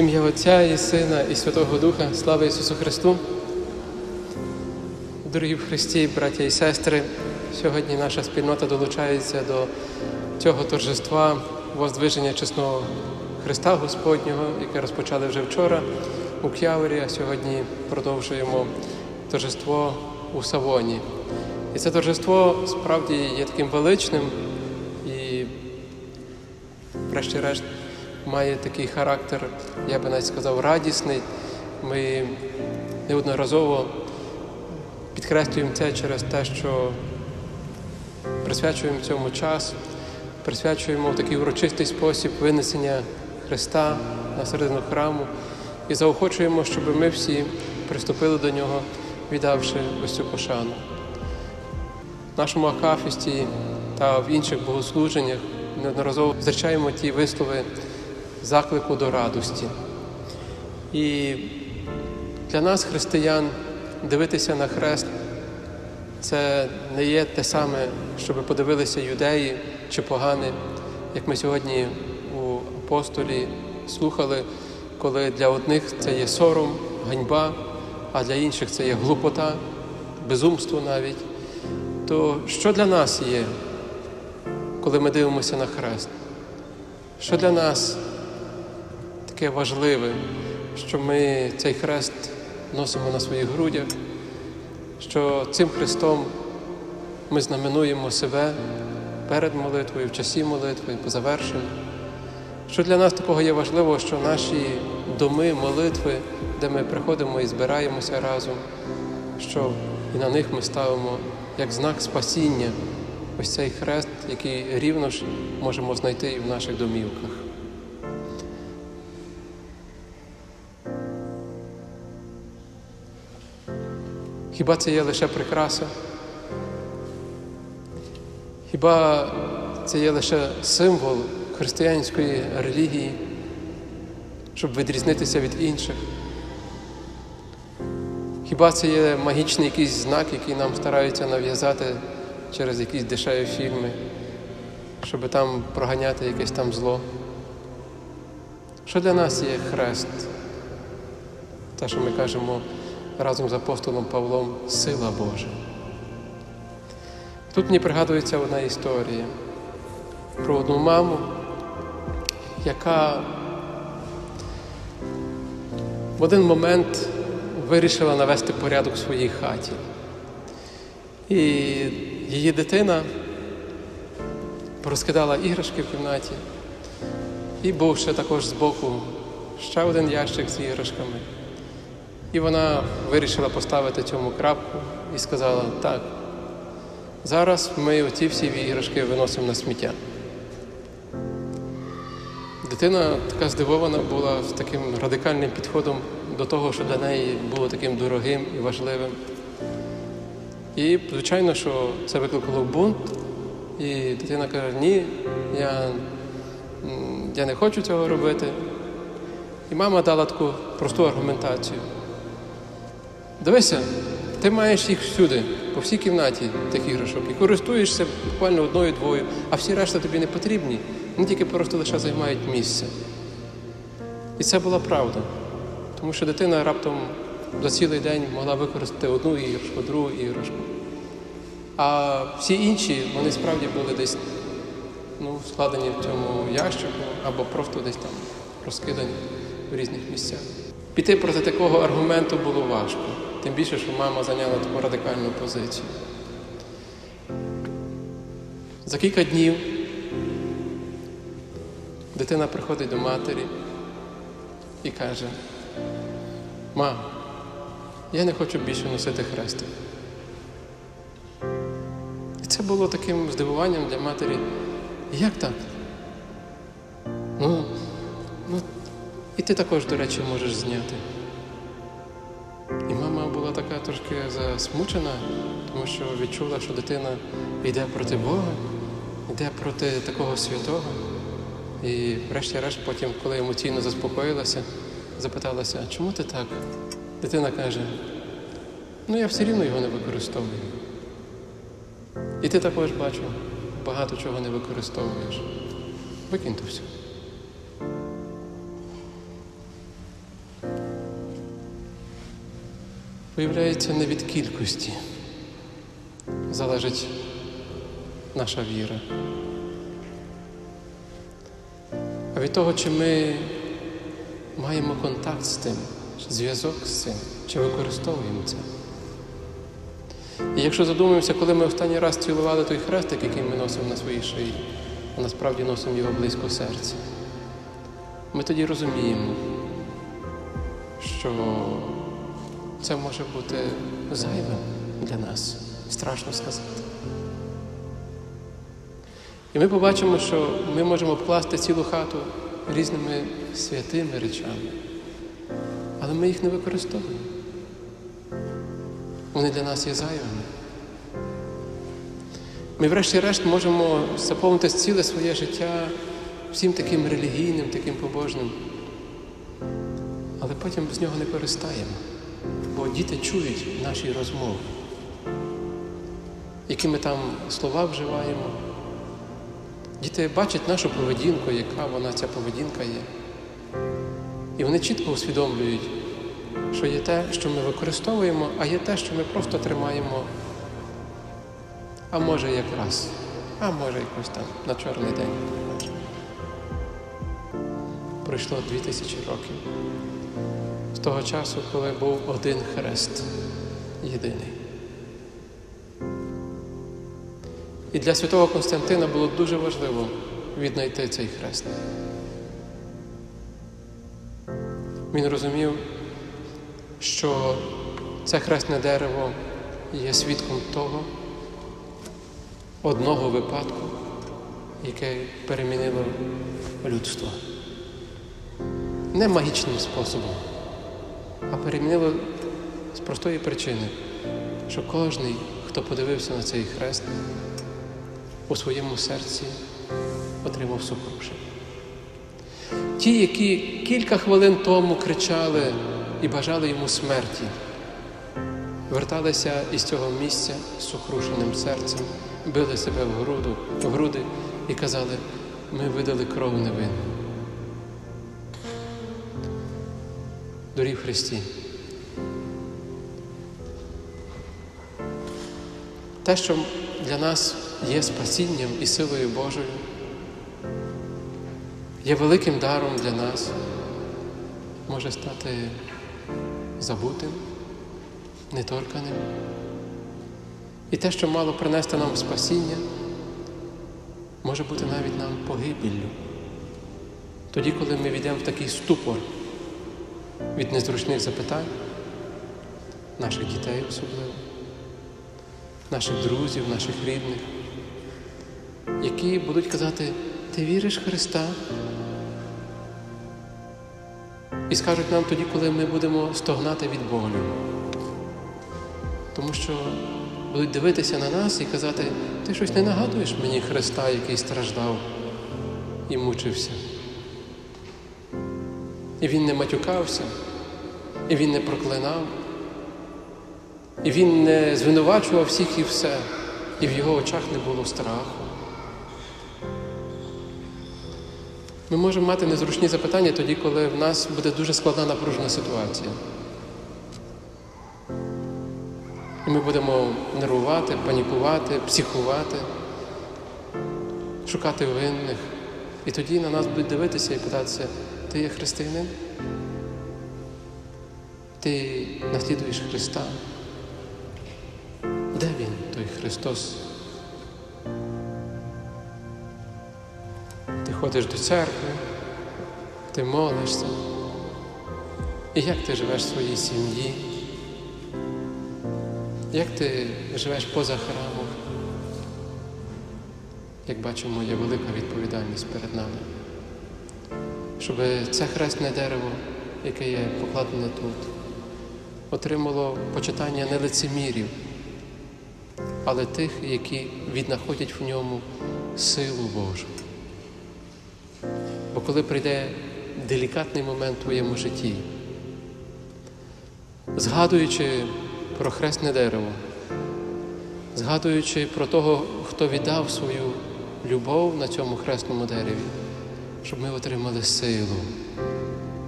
Ім'я Отця і Сина, і Святого Духа, слава Ісусу Христу. Дорогі в Христі, браття і сестри, сьогодні наша спільнота долучається до цього торжества воздвиження чесного Христа Господнього, яке розпочали вже вчора у К'яворі, а сьогодні продовжуємо торжество у Савоні. І це торжество справді є таким величним і, врешті-решт, має такий характер, я би навіть сказав, радісний. Ми неодноразово підкреслюємо це через те, що присвячуємо цьому час, присвячуємо в такий урочистий спосіб винесення Христа на середину храму і заохочуємо, щоб ми всі приступили до нього, віддавши ось цю пошану. В нашому акафісті та в інших богослуженнях неодноразово зустрічаємо ті вислови заклику до радості. І для нас, християн, дивитися на хрест це не є те саме, щоб подивилися юдеї чи погани, як ми сьогодні у апостолі слухали, коли для одних це є сором, ганьба, а для інших це є глупота, безумство навіть. То що для нас є, коли ми дивимося на хрест? Що для нас таке важливе, що ми цей хрест носимо на своїх грудях, що цим хрестом ми знаменуємо себе перед молитвою, в часі молитви, по завершенню. Що для нас такого є важливо, що наші доми, молитви, де ми приходимо і збираємося разом, що і на них ми ставимо як знак спасіння, ось цей хрест, який рівно ж можемо знайти і в наших домівках. Хіба це є лише прикраса? Хіба це є лише символ християнської релігії, щоб відрізнитися від інших? Хіба це є магічний якийсь знак, який нам стараються нав'язати через якісь дешеві фільми, щоб там проганяти якесь там зло? Що для нас є хрест? Те, що ми кажемо разом з апостолом Павлом сила Божа. Тут мені пригадується одна історія про одну маму, яка в один момент вирішила навести порядок в своїй хаті. І її дитина порозкидала іграшки в кімнаті, і був ще також збоку ще один ящик з іграшками. І вона вирішила поставити цьому крапку і сказала: так, зараз ми оці всі іграшки виносимо на сміття. Дитина така здивована була з таким радикальним підходом до того, що для неї було таким дорогим і важливим. І, звичайно, що це викликало бунт, і дитина каже, ні, я, я не хочу цього робити. І мама дала таку просту аргументацію. Дивися, ти маєш їх всюди, по всій кімнаті тих іграшок, і користуєшся буквально одною-двою, а всі решта тобі не потрібні, вони тільки просто лише займають місце. І це була правда, тому що дитина раптом за цілий день могла використати одну іграшку, другу іграшку. А всі інші, вони справді були десь ну, складені в цьому ящику або просто десь там розкидані в різних місцях. Піти проти такого аргументу було важко, тим більше, що мама зайняла таку радикальну позицію. За кілька днів дитина приходить до матері і каже: Мам, я не хочу більше носити хрестик. І це було таким здивуванням для матері. Як так? Ну, ну, і ти також, до речі, можеш зняти. Була така трошки засмучена, тому що відчула, що дитина йде проти Бога, йде проти такого святого. І врешті-решт, потім, коли емоційно заспокоїлася, запиталася, чому ти так? Дитина каже, ну я все рівно його не використовую. І ти також бачу, багато чого не використовуєш. Викинь то все. Виявляється, не від кількості залежить наша віра, а від того, чи ми маємо контакт з тим, зв'язок з цим, чи використовуємо це. І якщо задумаємося, коли ми останній раз цілували той хрестик, який ми носимо на своїй шиї, а насправді носимо його близько серця, ми тоді розуміємо, що це може бути зайвим для нас, страшно сказати. І ми побачимо, що ми можемо обкласти цілу хату різними святими речами, але ми їх не використовуємо. Вони для нас є зайвими. Ми, врешті-решт, можемо заповнити ціле своє життя всім таким релігійним, таким побожним, але потім з нього не користаємо, бо діти чують наші розмови, які ми там слова вживаємо. Діти бачать нашу поведінку, яка вона ця поведінка є. І вони чітко усвідомлюють, що є те, що ми використовуємо, а є те, що ми просто тримаємо, а може якраз, а може якось там на чорний день. Пройшло дві тисячі років того часу, коли був один хрест єдиний. І для святого Константина було дуже важливо віднайти цей хрест. Він розумів, що це хресне дерево є свідком того одного випадку, яке перемінило людство. Не магічним способом, а перемінило з простої причини, що кожний, хто подивився на цей хрест, у своєму серці отримав сокрушення. Ті, які кілька хвилин тому кричали і бажали йому смерті, верталися із цього місця з сокрушеним серцем, били себе в груду, в груди і казали, ми видали кров невинну. Дорі в Христі. Те, що для нас є спасінням і силою Божою, є великим даром для нас, може стати забутим, неторканим. І те, що мало принести нам спасіння, може бути навіть нам погибеллю. Тоді, коли ми війдемо в такий ступор від незручних запитань, наших дітей особливо, наших друзів, наших рідних, які будуть казати, ти віриш в Христа? І скажуть нам тоді, коли ми будемо стогнати від болю. Тому що будуть дивитися на нас і казати, ти щось не нагадуєш мені Христа, який страждав і мучився. І він не матюкався, і він не проклинав, і він не звинувачував всіх і все, і в його очах не було страху. Ми можемо мати незручні запитання тоді, коли в нас буде дуже складна напружена ситуація. І ми будемо нервувати, панікувати, психувати, шукати винних. І тоді на нас будуть дивитися і питатися, ти є християнин? Ти наслідуєш Христа? Де Він, той Христос? Ти ходиш до церкви, ти молишся. І як ти живеш в своїй сім'ї? Як ти живеш поза храмом? Як бачимо, є велика відповідальність перед нами, щоб це хресне дерево, яке є покладене тут, отримало почитання не лицемірів, але тих, які віднаходять в ньому силу Божу. Бо коли прийде делікатний момент в твоєму житті, згадуючи про хресне дерево, згадуючи про того, хто віддав свою любов на цьому хресному дереві, щоб ми отримали силу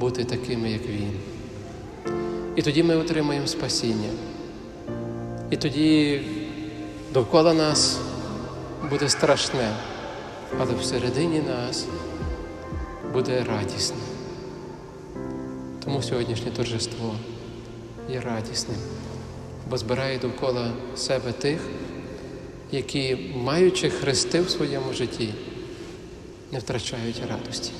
бути такими, як він, І тоді ми отримаємо спасіння. І тоді довкола нас буде страшне, але всередині нас буде радісне. Тому сьогоднішнє торжество є радісним, бо збирає довкола себе тих, які, маючи хрести в своєму житті, не втрачають радості.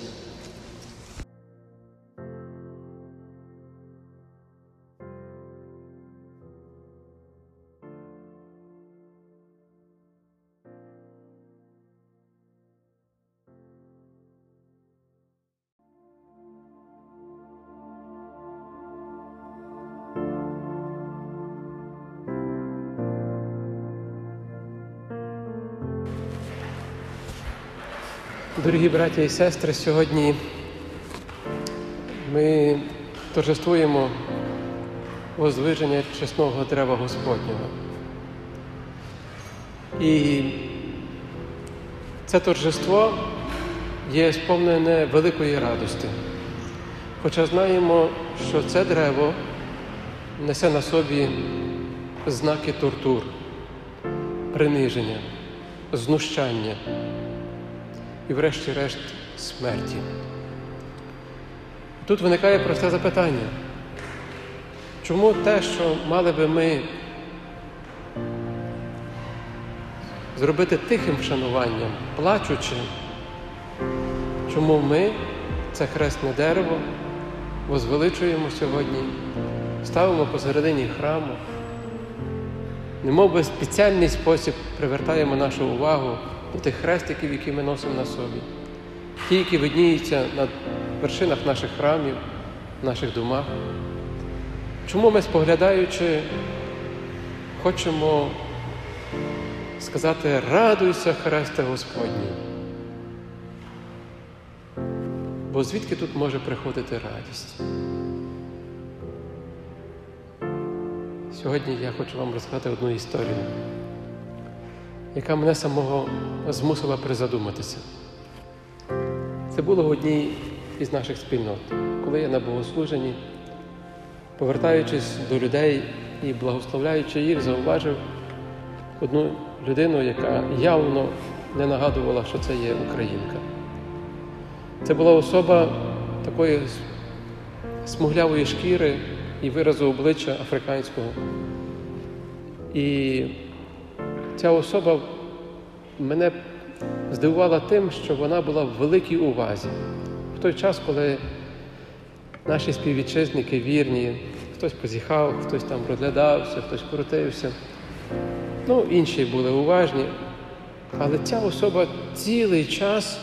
Дорогі браття і сестри, сьогодні ми торжествуємо возвиження чесного дерева Господнього. І це торжество є сповнене великої радості. Хоча знаємо, що це дерево несе на собі знаки тортур, приниження, знущання і, врешті-решт, смерті. Тут виникає просте запитання. Чому те, що мали би ми зробити тихим вшануванням, плачучи, чому ми це хресне дерево возвеличуємо сьогодні, ставимо посередині храму, немов би спеціальний спосіб привертаємо нашу увагу до тих хрестиків, які ми носимо на собі, ті, які видніються на вершинах наших храмів, наших домах. Чому ми, споглядаючи, хочемо сказати радуйся, Хресте Господній? Бо звідки тут може приходити радість? Сьогодні я хочу вам розказати одну історію, яка мене самого змусила призадуматися. Це було в одній із наших спільнот, коли я на богослуженні, повертаючись до людей і благословляючи їх, зауважив одну людину, яка явно не нагадувала, що це є українка. Це була особа такої смуглявої шкіри і виразу обличчя африканського. І ця особа мене здивувала тим, що вона була в великій увазі. В той час, коли наші співвітчизники вірні, хтось позіхав, хтось там розглядався, хтось крутився. Ну, інші були уважні. Але ця особа цілий час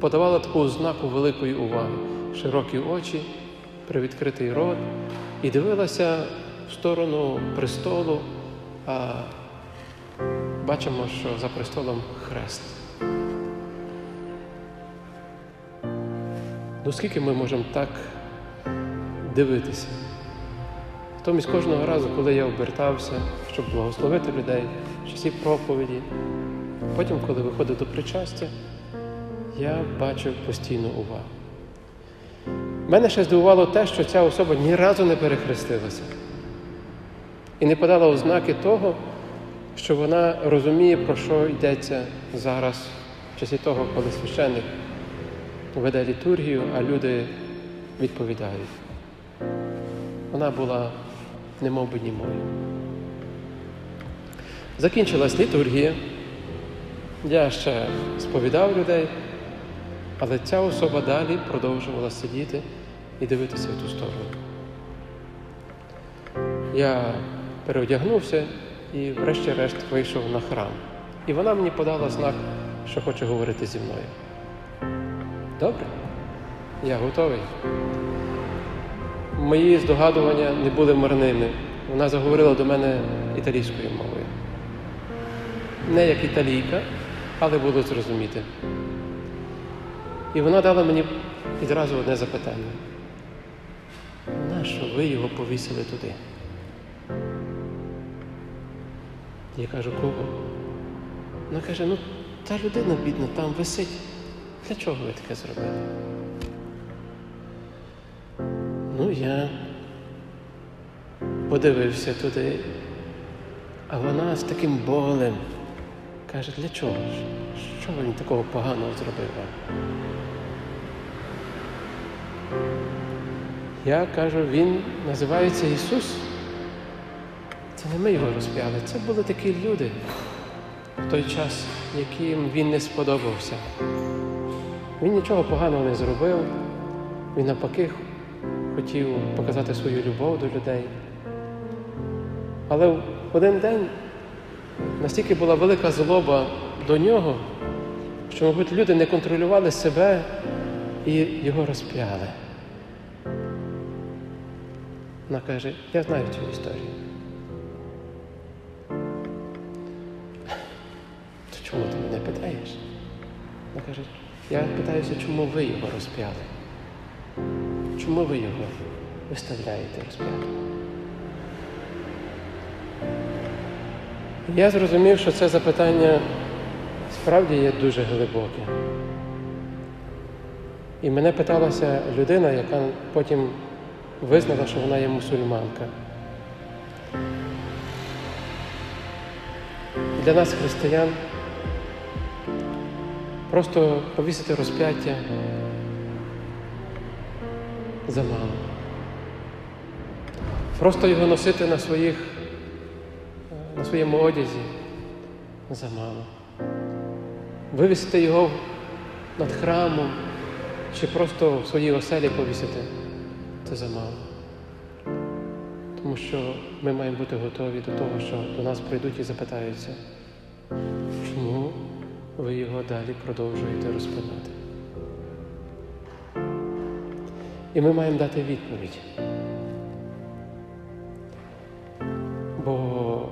подавала таку ознаку великої уваги, широкі очі, привідкритий рот, і дивилася в сторону престолу, бачимо, що за престолом хрест. Ну скільки ми можемо так дивитися? Натомість кожного разу, коли я обертався, щоб благословити людей, в часі проповіді, потім, коли виходив до причастя, я бачив постійну увагу. Мене ще здивувало те, що ця особа ні разу не перехрестилася і не подала ознаки того, що вона розуміє, про що йдеться зараз, в часі того, коли священник веде літургію, а люди відповідають. Вона була немов би німою. Закінчилась літургія. Я ще сповідав людей, але ця особа далі продовжувала сидіти і дивитися в ту сторону. Я переодягнувся і, врешті-решт, вийшов на храм. І вона мені подала знак, що хоче говорити зі мною. Добре, я готовий. Мої здогадування не були марними. Вона заговорила до мене італійською мовою. Не як італійка, але було зрозуміти. І вона дала мені відразу одне запитання. Нащо ви його повісили туди? Я кажу, кого? Вона каже, ну та людина, бідна, там висить. Для чого ви таке зробили? Ну, я подивився туди, а вона з таким болем каже, для чого? Що він такого поганого зробив? Я кажу, він називається Ісус. Це не ми його розп'яли, це були такі люди в той час, яким він не сподобався. Він нічого поганого не зробив, він навпаки хотів показати свою любов до людей. Але в один день настільки була велика злоба до нього, що, мабуть, люди не контролювали себе і його розп'яли. Вона каже, я знаю цю історію. Вона каже, я питаюся, чому ви його розп'яли? Чому ви його виставляєте розп'яти? Я зрозумів, що це запитання справді є дуже глибоке. І мене питалася людина, яка потім визнала, що вона є мусульманка. Для нас, християн, просто повісити розп'яття замало. Просто його носити на своїх, на своєму одязі замало. Вивісити його над храмом чи просто в своїй оселі повісити це замало. Тому що ми маємо бути готові до того, що до нас прийдуть і запитаються, ви його далі продовжуєте розпинати. І ми маємо дати відповідь. Бо,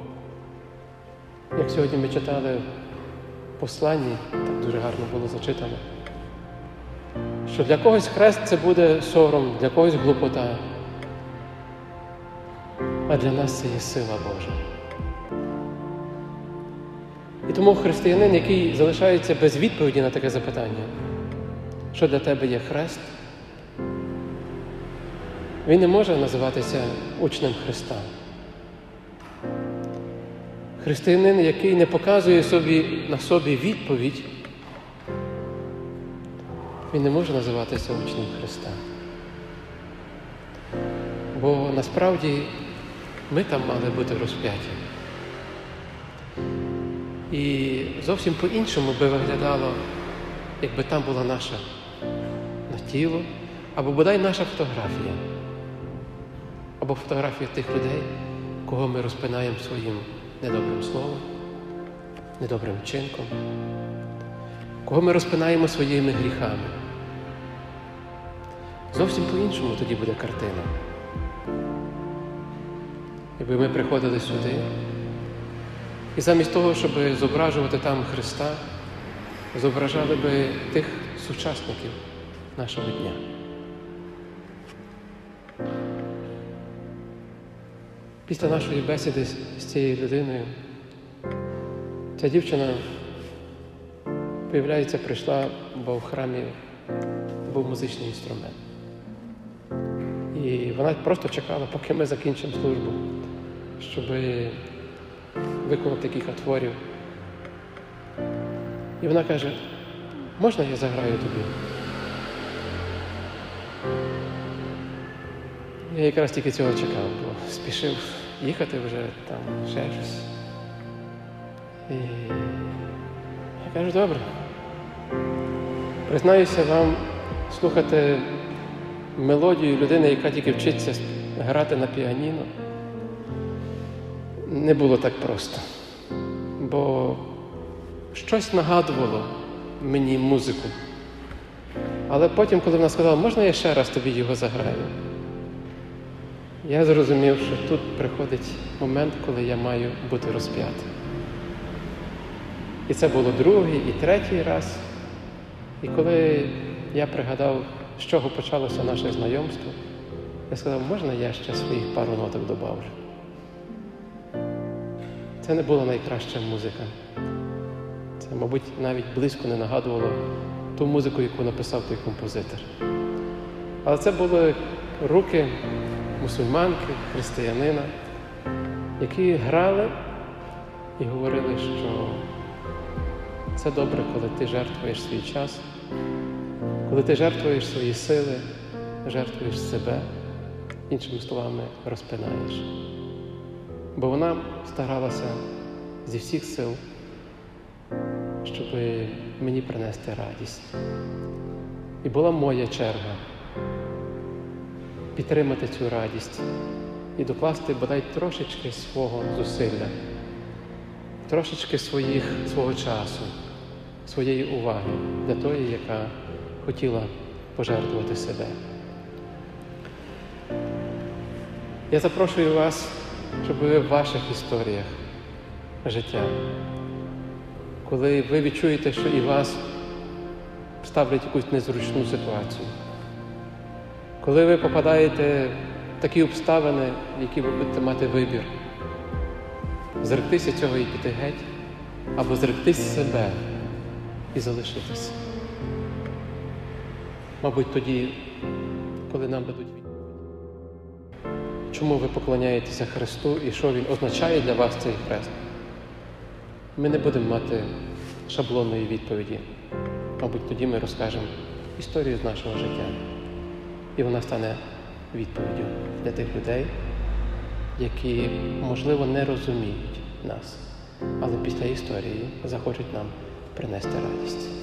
як сьогодні ми читали в посланні, так дуже гарно було зачитано, що для когось хрест це буде сором, для когось глупота, а для нас це є сила Божа. І тому християнин, який залишається без відповіді на таке запитання, що для тебе є хрест, він не може називатися учнем Христа. Християнин, який не показує собі на собі відповідь, він не може називатися учнем Христа. Бо насправді ми там мали бути розп'яті. І зовсім по-іншому би виглядало, якби там була наша на тіло, або бодай наша фотографія, або фотографія тих людей, кого ми розпинаємо своїм недобрим словом, недобрим вчинком, кого ми розпинаємо своїми гріхами. Зовсім по-іншому тоді буде картина. Якби ми приходили сюди, і замість того, щоб зображувати там Христа, зображали би тих сучасників нашого дня. Після нашої бесіди з цією людиною ця дівчина, виявляється, прийшла, бо в храмі був музичний інструмент. І вона просто чекала, поки ми закінчимо службу, щоб виконати кілька творів. І вона каже, можна я заграю тобі? Я якраз тільки цього чекав, бо спішив їхати вже там ще щось. І я кажу, добре. Признаюся вам слухати мелодію людини, яка тільки вчиться грати на піаніно, не було так просто. Бо щось нагадувало мені музику. Але потім, коли вона сказала, можна я ще раз тобі його заграю, я зрозумів, що тут приходить момент, коли я маю бути розп'ятим. І це було другий і третій раз. І коли я пригадав, з чого почалося наше знайомство, я сказав, можна я ще своїх пару ноток добавлю. Це не була найкраща музика. Це, мабуть, навіть близько не нагадувало ту музику, яку написав той композитор. Але це були руки мусульманки, християнина, які грали і говорили, що це добре, коли ти жертвуєш свій час, коли ти жертвуєш свої сили, жертвуєш себе, іншими словами, розпинаєш. Бо вона старалася зі всіх сил, щоб мені принести радість. І була моя черга підтримати цю радість і докласти бодай трошечки свого зусилля, трошечки своїх, свого часу, своєї уваги для тої, яка хотіла пожертвувати себе. Я запрошую вас, щоб ви в ваших історіях життя, коли ви відчуєте, що і вас ставлять якусь незручну ситуацію, коли ви попадаєте в такі обставини, які ви будете мати вибір, зректися цього і піти геть, або зректись себе і залишитися. Мабуть, тоді, коли нам дадуть. Чому ви поклоняєтеся Христу і що Він означає для вас цей хрест? Ми не будемо мати шаблонної відповіді. Мабуть, тоді ми розкажемо історію з нашого життя. І вона стане відповіддю для тих людей, які, можливо, не розуміють нас, але після історії захочуть нам принести радість.